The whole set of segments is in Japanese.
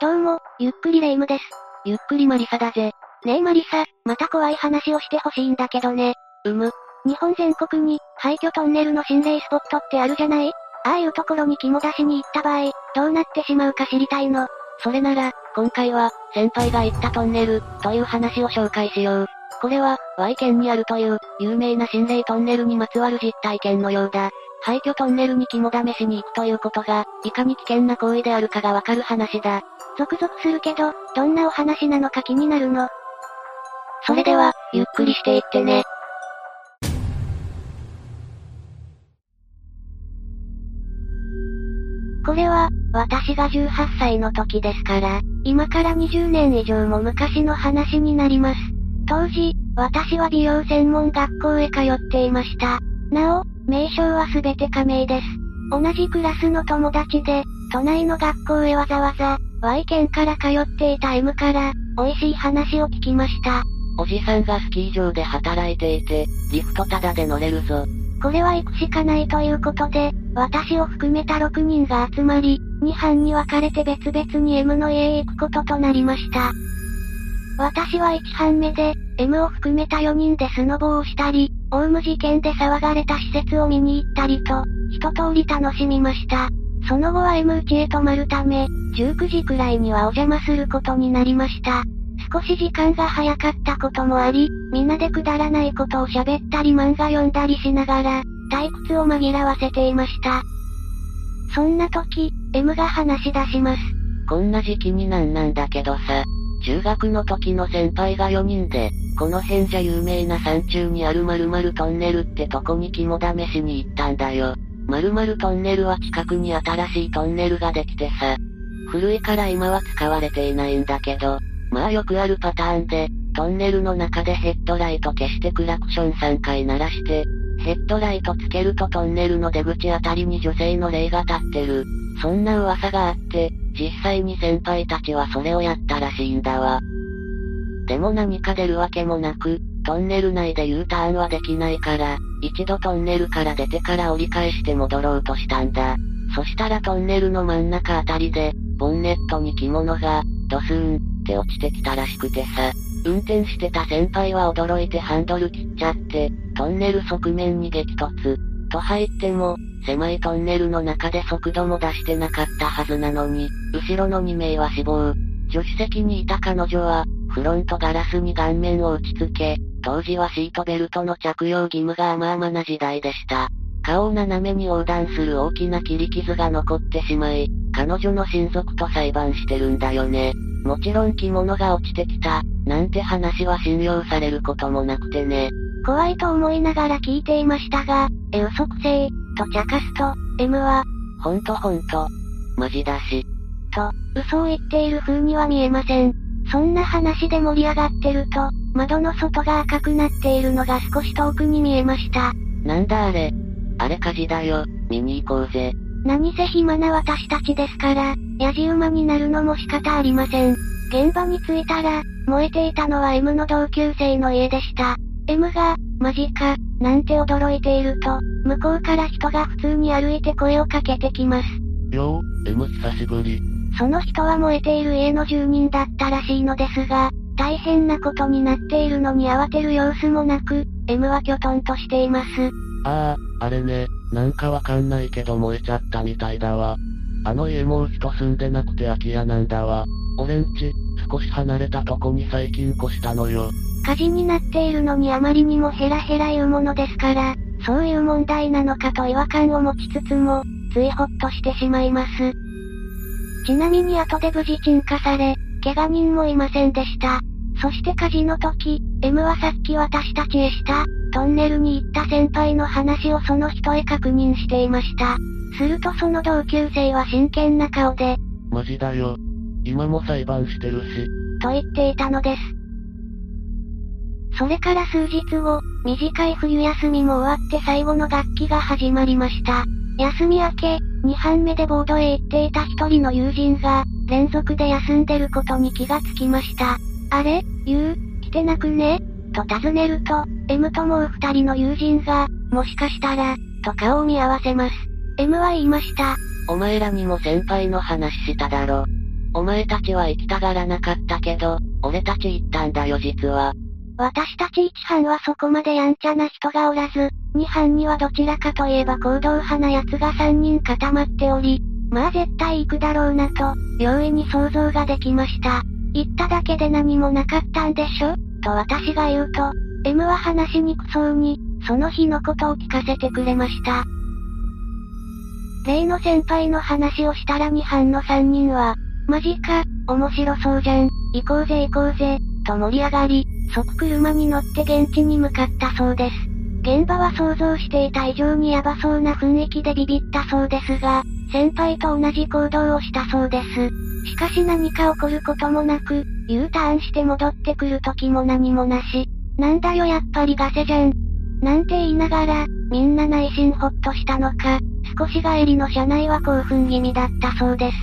どうも、ゆっくりレ夢ムです。ゆっくりマリサだぜ。ねえマリサ、また怖い話をしてほしいんだけどね。うむ。日本全国に、廃墟トンネルの心霊スポットってあるじゃない？ああいうところに肝出しに行った場合、どうなってしまうか知りたいの。それなら、今回は、先輩が行ったトンネル、という話を紹介しよう。これは、Y 県にあるという、有名な心霊トンネルにまつわる実体験のようだ。廃墟トンネルに肝試しに行くということが、いかに危険な行為であるかがわかる話だ。ゾクゾクするけど、どんなお話なのか気になるの。それでは、ゆっくりしていってね。これは、私が18歳の時ですから、今から20年以上も昔の話になります。当時、私は美容専門学校へ通っていました。なお、名称はすべて仮名です。同じクラスの友達で、都内の学校へわざわざ、Y 県から通っていた M から、美味しい話を聞きました。おじさんがスキー場で働いていて、リフトタダで乗れるぞ。これは行くしかないということで、私を含めた6人が集まり、2班に分かれて別々に M の家へ行くこととなりました。私は1班目で、M を含めた4人でスノボをしたり、オウム事件で騒がれた施設を見に行ったりと、一通り楽しみました。その後は M 家へ泊まるため、19時くらいにはお邪魔することになりました。少し時間が早かったこともあり、みんなでくだらないことを喋ったり漫画読んだりしながら、退屈を紛らわせていました。そんな時、M が話し出します。こんな時期になんなんだけどさ、中学の時の先輩が4人で、この辺じゃ有名な山中にある〇〇トンネルってとこに肝試しに行ったんだよ。〇〇トンネルは近くに新しいトンネルができてさ、古いから今は使われていないんだけど、まあよくあるパターンで、トンネルの中でヘッドライト消してクラクション3回鳴らして、ヘッドライトつけるとトンネルの出口あたりに女性の霊が立ってる。そんな噂があって、実際に先輩たちはそれをやったらしいんだわ。でも何か出るわけもなく、トンネル内で U ターンはできないから、一度トンネルから出てから折り返して戻ろうとしたんだ。そしたらトンネルの真ん中あたりで、ボンネットに着物が、ドスーンって落ちてきたらしくてさ、運転してた先輩は驚いてハンドル切っちゃって、トンネル側面に激突。と入っても、狭いトンネルの中で速度も出してなかったはずなのに、後ろの2名は死亡。助手席にいた彼女は、フロントガラスに顔面を打ち付け、当時はシートベルトの着用義務が甘々な時代でした。顔を斜めに横断する大きな切り傷が残ってしまい、彼女の親族と裁判してるんだよね。もちろん着物が落ちてきた、なんて話は信用されることもなくてね。怖いと思いながら聞いていましたが、え嘘くせえ、と茶化すと、M は、ほんとほんと。マジだし。と、嘘を言っている風には見えません。そんな話で盛り上がってると、窓の外が赤くなっているのが少し遠くに見えました。なんだあれ。あれ火事だよ、見に行こうぜ。何せ暇な私たちですから、やじ馬になるのも仕方ありません。現場に着いたら、燃えていたのは M の同級生の家でした。M が、マジか、なんて驚いていると、向こうから人が普通に歩いて声をかけてきます。よう、M 久しぶり。その人は燃えている家の住人だったらしいのですが、大変なことになっているのに慌てる様子もなく、M はきょとんとしています。ああ、あれね、なんかわかんないけど燃えちゃったみたいだわ。あの家もう人住んでなくて空き家なんだわ。俺んち、少し離れたとこに最近越したのよ。火事になっているのにあまりにもヘラヘラ言うものですから、そういう問題なのかと違和感を持ちつつも、ついほっとしてしまいます。ちなみに後で無事鎮火され、怪我人もいませんでした。そして火事の時、M はさっき私たちへした、トンネルに行った先輩の話をその人へ確認していました。するとその同級生は真剣な顔で、マジだよ。今も裁判してるし。と言っていたのです。それから数日後、短い冬休みも終わって最後の学期が始まりました。休み明け、2班目でボードへ行っていた一人の友人が、連続で休んでることに気がつきました。あれ？ゆう、来てなくね？と尋ねると、M ともう二人の友人が、もしかしたら、と顔を見合わせます。M は言いました。お前らにも先輩の話しただろ。お前たちは行きたがらなかったけど、俺たち行ったんだよ実は。私たち1班はそこまでやんちゃな人がおらず、2班にはどちらかといえば行動派な奴が3人固まっており、まあ絶対行くだろうなと、容易に想像ができました。行っただけで何もなかったんでしょ？と私が言うと、M は話しにくそうに、その日のことを聞かせてくれました。例の先輩の話をしたら2班の3人は、マジか、面白そうじゃん、行こうぜ行こうぜ、と盛り上がり、即車に乗って現地に向かったそうです。現場は想像していた以上にヤバそうな雰囲気でビビったそうですが、先輩と同じ行動をしたそうです。しかし何か起こることもなく、U ターンして戻ってくる時も何もなし。なんだよやっぱりガセじゃん。なんて言いながら、みんな内心ほっとしたのか、少し帰りの車内は興奮気味だったそうです。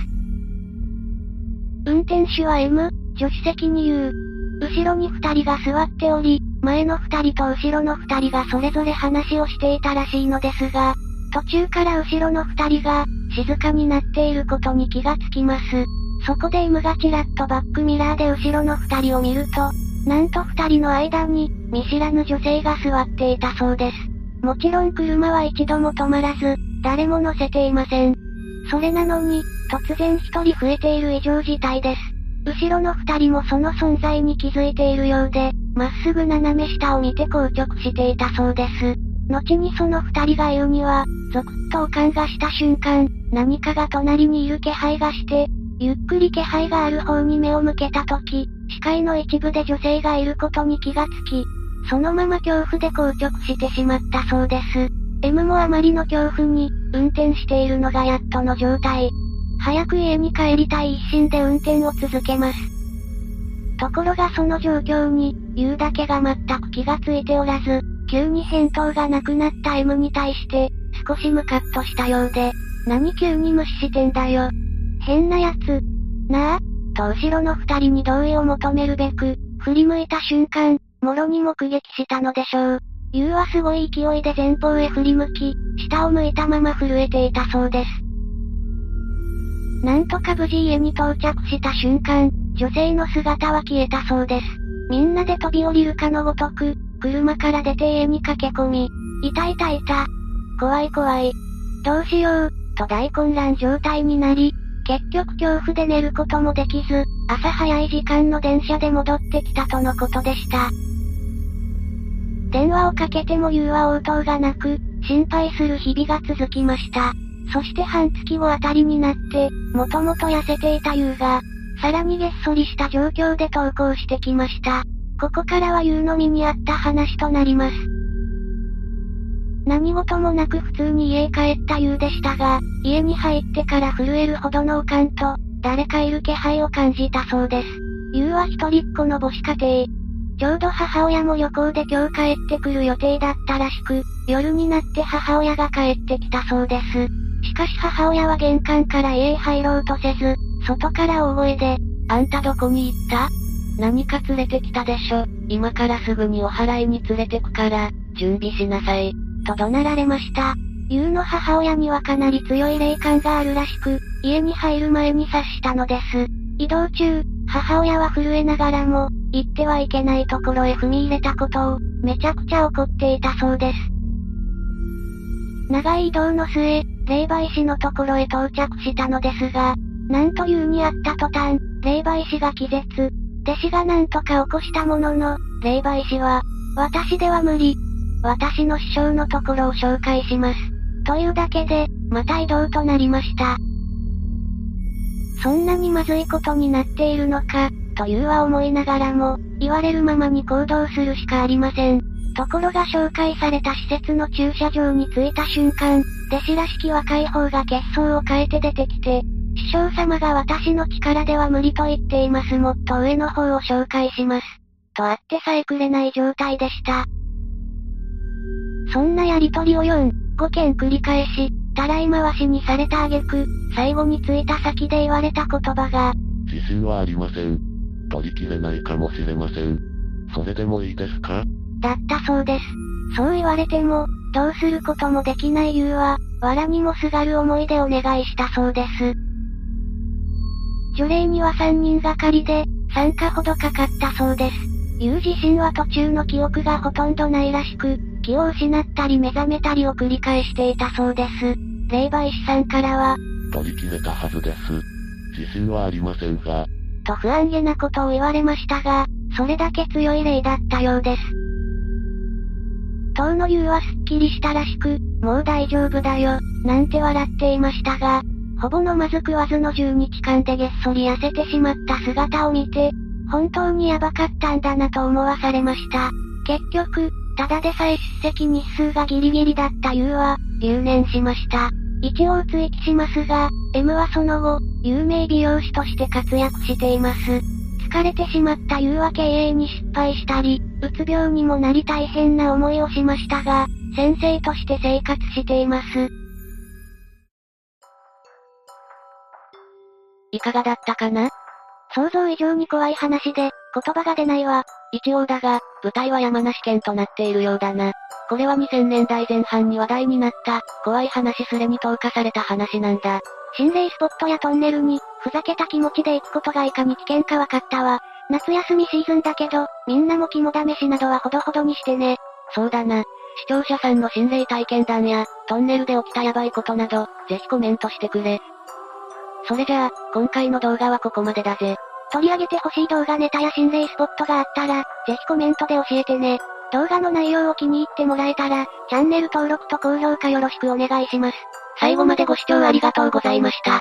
運転手は M、助手席に U。後ろに二人が座っており、前の二人と後ろの二人がそれぞれ話をしていたらしいのですが、途中から後ろの二人が、静かになっていることに気がつきます。そこで M がちらっとバックミラーで後ろの二人を見ると、なんと二人の間に、見知らぬ女性が座っていたそうです。もちろん車は一度も止まらず、誰も乗せていません。それなのに、突然一人増えている異常事態です。後ろの二人もその存在に気づいているようで、まっすぐ斜め下を見て硬直していたそうです。後にその二人が言うには、ゾクッとおかんがした瞬間、何かが隣にいる気配がして、ゆっくり気配がある方に目を向けた時、視界の一部で女性がいることに気がつき、そのまま恐怖で硬直してしまったそうです。M もあまりの恐怖に、運転しているのがやっとの状態。早く家に帰りたい一心で運転を続けます。ところがその状況に、言うだけが全く気がついておらず、急に返答がなくなった M に対して、少しムカッとしたようで、何急に無視してんだよ。変なやつ。なあと後ろの二人に同意を求めるべく、振り向いた瞬間、もろに目撃したのでしょう。U はすごい勢いで前方へ振り向き、下を向いたまま震えていたそうです。なんとか無事家に到着した瞬間、女性の姿は消えたそうです。みんなで飛び降りるかのごとく、車から出て家に駆け込み、いたいたいた。怖い怖い。どうしよう、と大混乱状態になり、結局恐怖で寝ることもできず、朝早い時間の電車で戻ってきたとのことでした。電話をかけても言うは応答がなく、心配する日々が続きました。そして半月後あたりになって、もともと痩せていた優が、さらにげっそりした状況で投稿してきました。ここからは優の身にあった話となります。何事もなく普通に家へ帰った優でしたが、家に入ってから震えるほどのおかんと、誰かいる気配を感じたそうです。優は一人っ子の母子家庭。ちょうど母親も旅行で今日帰ってくる予定だったらしく、夜になって母親が帰ってきたそうです。しかし母親は玄関から家へ入ろうとせず、外から大声で、あんたどこに行った何か連れてきたでしょ。今からすぐにお祓いに連れてくから、準備しなさい。と怒鳴られました。優の母親にはかなり強い霊感があるらしく、家に入る前に察したのです。移動中、母親は震えながらも、行ってはいけないところへ踏み入れたことを、めちゃくちゃ怒っていたそうです。長い移動の末、霊媒師のところへ到着したのですが、なんというにあった途端、霊媒師が気絶。弟子がなんとか起こしたものの、霊媒師は、私では無理、私の師匠のところを紹介します。というだけで、また移動となりました。そんなにまずいことになっているのか、というは思いながらも、言われるままに行動するしかありません。ところが紹介された施設の駐車場に着いた瞬間、弟子らしき若い方が血相を変えて出てきて、師匠様が私の力では無理と言っていますもっと上の方を紹介します。とあってさえくれない状態でした。そんなやりとりを4、5件繰り返し、たらい回しにされた挙句、最後に着いた先で言われた言葉が、自信はありません。取り切れないかもしれません。それでもいいですか？だったそうです。そう言われても、どうすることもできない優は、藁にもすがる思いでお願いしたそうです。除霊には3人がかりで、3日ほどかかったそうです。ユウ自身は途中の記憶がほとんどないらしく、気を失ったり目覚めたりを繰り返していたそうです。霊媒師さんからは、取り切れたはずです。自信はありませんが。と不安げなことを言われましたが、それだけ強い霊だったようです。当の優はすっきりしたらしく、もう大丈夫だよ、なんて笑っていましたが、ほぼ飲まず食わずの10日間でげっそり痩せてしまった姿を見て、本当にヤバかったんだなと思わされました。結局、ただでさえ出席日数がギリギリだった優は、留年しました。一応追記しますが、M はその後、有名美容師として活躍しています。疲れてしまった優は経営に失敗したり、うつ病にもなり大変な思いをしましたが、先生として生活しています。いかがだったかな？想像以上に怖い話で、言葉が出ないわ。一応だが、舞台は山梨県となっているようだな。これは2000年代前半に話題になった、怖い話すれに投下された話なんだ。心霊スポットやトンネルに、ふざけた気持ちで行くことがいかに危険かわかったわ。夏休みシーズンだけど、みんなも肝試しなどはほどほどにしてね。そうだな。視聴者さんの心霊体験談や、トンネルで起きたヤバいことなど、ぜひコメントしてくれ。それじゃあ、今回の動画はここまでだぜ。取り上げてほしい動画ネタや心霊スポットがあったら、ぜひコメントで教えてね。動画の内容を気に入ってもらえたら、チャンネル登録と高評価よろしくお願いします。最後までご視聴ありがとうございました。